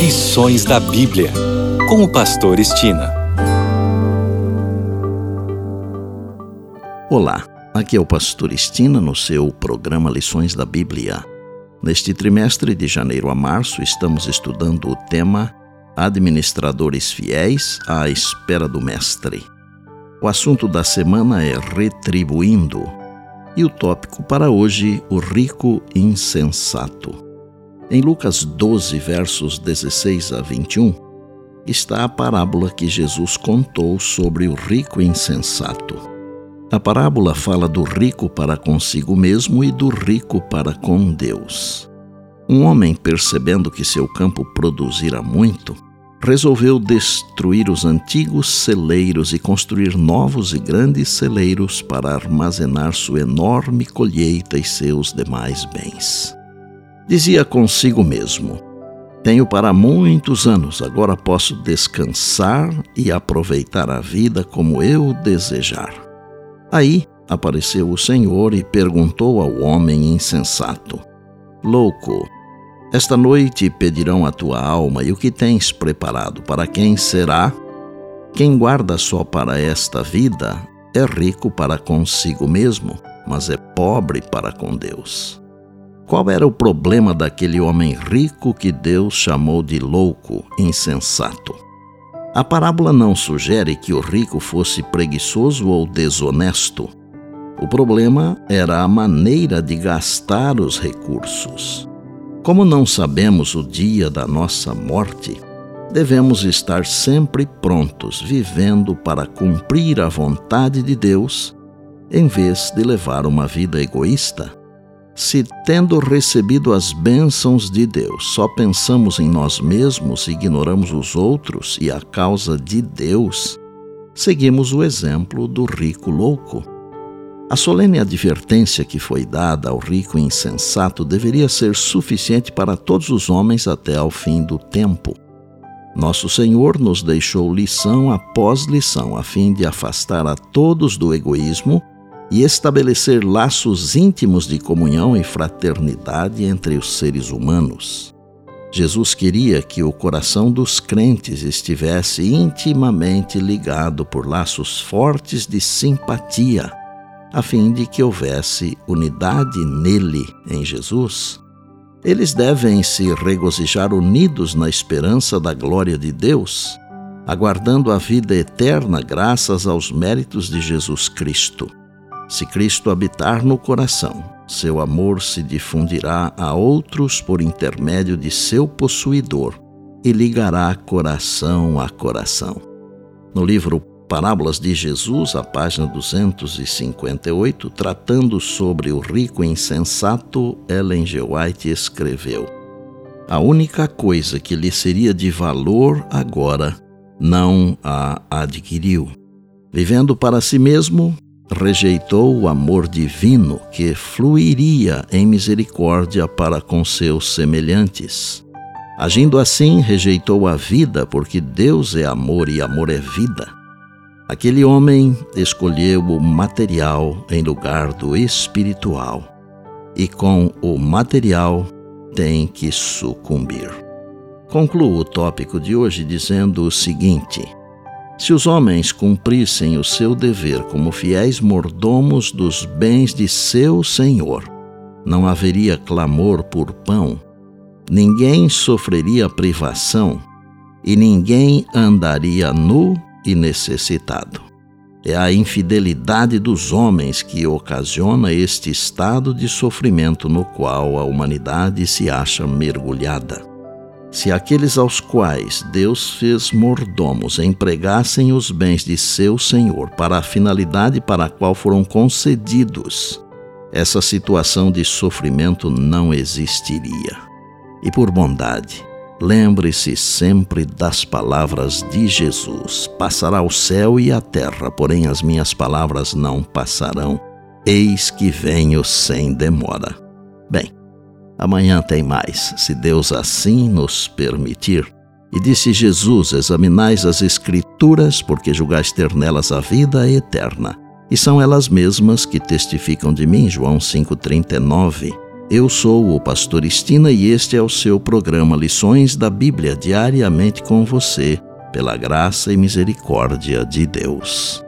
Lições da Bíblia, com o Pastor Estina. Olá, aqui é o Pastor Estina no seu programa Lições da Bíblia. Neste trimestre de janeiro a março, estamos estudando o tema Administradores Fiéis à Espera do Mestre. O assunto da semana é Retribuindo e o tópico para hoje, o rico insensato. Em Lucas 12, versos 16 a 21, está a parábola que Jesus contou sobre o rico insensato. A parábola fala do rico para consigo mesmo e do rico para com Deus. Um homem, percebendo que seu campo produzira muito, resolveu destruir os antigos celeiros e construir novos e grandes celeiros para armazenar sua enorme colheita e seus demais bens. Dizia consigo mesmo: Tenho para muitos anos, agora posso descansar e aproveitar a vida como eu desejar. Aí apareceu o Senhor e perguntou ao homem insensato: Louco, esta noite pedirão a tua alma e o que tens preparado para quem será? Quem guarda só para esta vida é rico para consigo mesmo, mas é pobre para com Deus. Qual era o problema daquele homem rico que Deus chamou de louco, insensato? A parábola não sugere que o rico fosse preguiçoso ou desonesto. O problema era a maneira de gastar os recursos. Como não sabemos o dia da nossa morte, devemos estar sempre prontos, vivendo para cumprir a vontade de Deus, em vez de levar uma vida egoísta se, tendo recebido as bênçãos de Deus, só pensamos em nós mesmos, ignoramos os outros e a causa de Deus, seguimos o exemplo do rico louco. A solene advertência que foi dada ao rico insensato deveria ser suficiente para todos os homens até ao fim do tempo. Nosso Senhor nos deixou lição após lição, a fim de afastar a todos do egoísmo e estabelecer laços íntimos de comunhão e fraternidade entre os seres humanos. Jesus queria que o coração dos crentes estivesse intimamente ligado por laços fortes de simpatia, a fim de que houvesse unidade nele, em Jesus. Eles devem se regozijar unidos na esperança da glória de Deus, aguardando a vida eterna graças aos méritos de Jesus Cristo. Se Cristo habitar no coração, seu amor se difundirá a outros por intermédio de seu possuidor e ligará coração a coração. No livro Parábolas de Jesus, a página 258, tratando sobre o rico insensato, Ellen G. White escreveu: A única coisa que lhe seria de valor agora não a adquiriu. Vivendo para si mesmo, rejeitou o amor divino que fluiria em misericórdia para com seus semelhantes. Agindo assim, rejeitou a vida, porque Deus é amor e amor é vida. Aquele homem escolheu o material em lugar do espiritual, e com o material tem que sucumbir. Concluo o tópico de hoje dizendo o seguinte: se os homens cumprissem o seu dever como fiéis mordomos dos bens de seu Senhor, não haveria clamor por pão, ninguém sofreria privação e ninguém andaria nu e necessitado. É a infidelidade dos homens que ocasiona este estado de sofrimento no qual a humanidade se acha mergulhada. Se aqueles aos quais Deus fez mordomos empregassem os bens de seu Senhor para a finalidade para a qual foram concedidos, essa situação de sofrimento não existiria. E por bondade, lembre-se sempre das palavras de Jesus: Passará o céu e a terra, porém as minhas palavras não passarão. Eis que venho sem demora. Bem, Amanhã tem mais, se Deus assim nos permitir. E disse Jesus: Examinais as Escrituras, porque julgais ter nelas a vida eterna. E são elas mesmas que testificam de mim, João 5,39. Eu sou o Pastor Estina e este é o seu programa Lições da Bíblia diariamente com você, pela graça e misericórdia de Deus.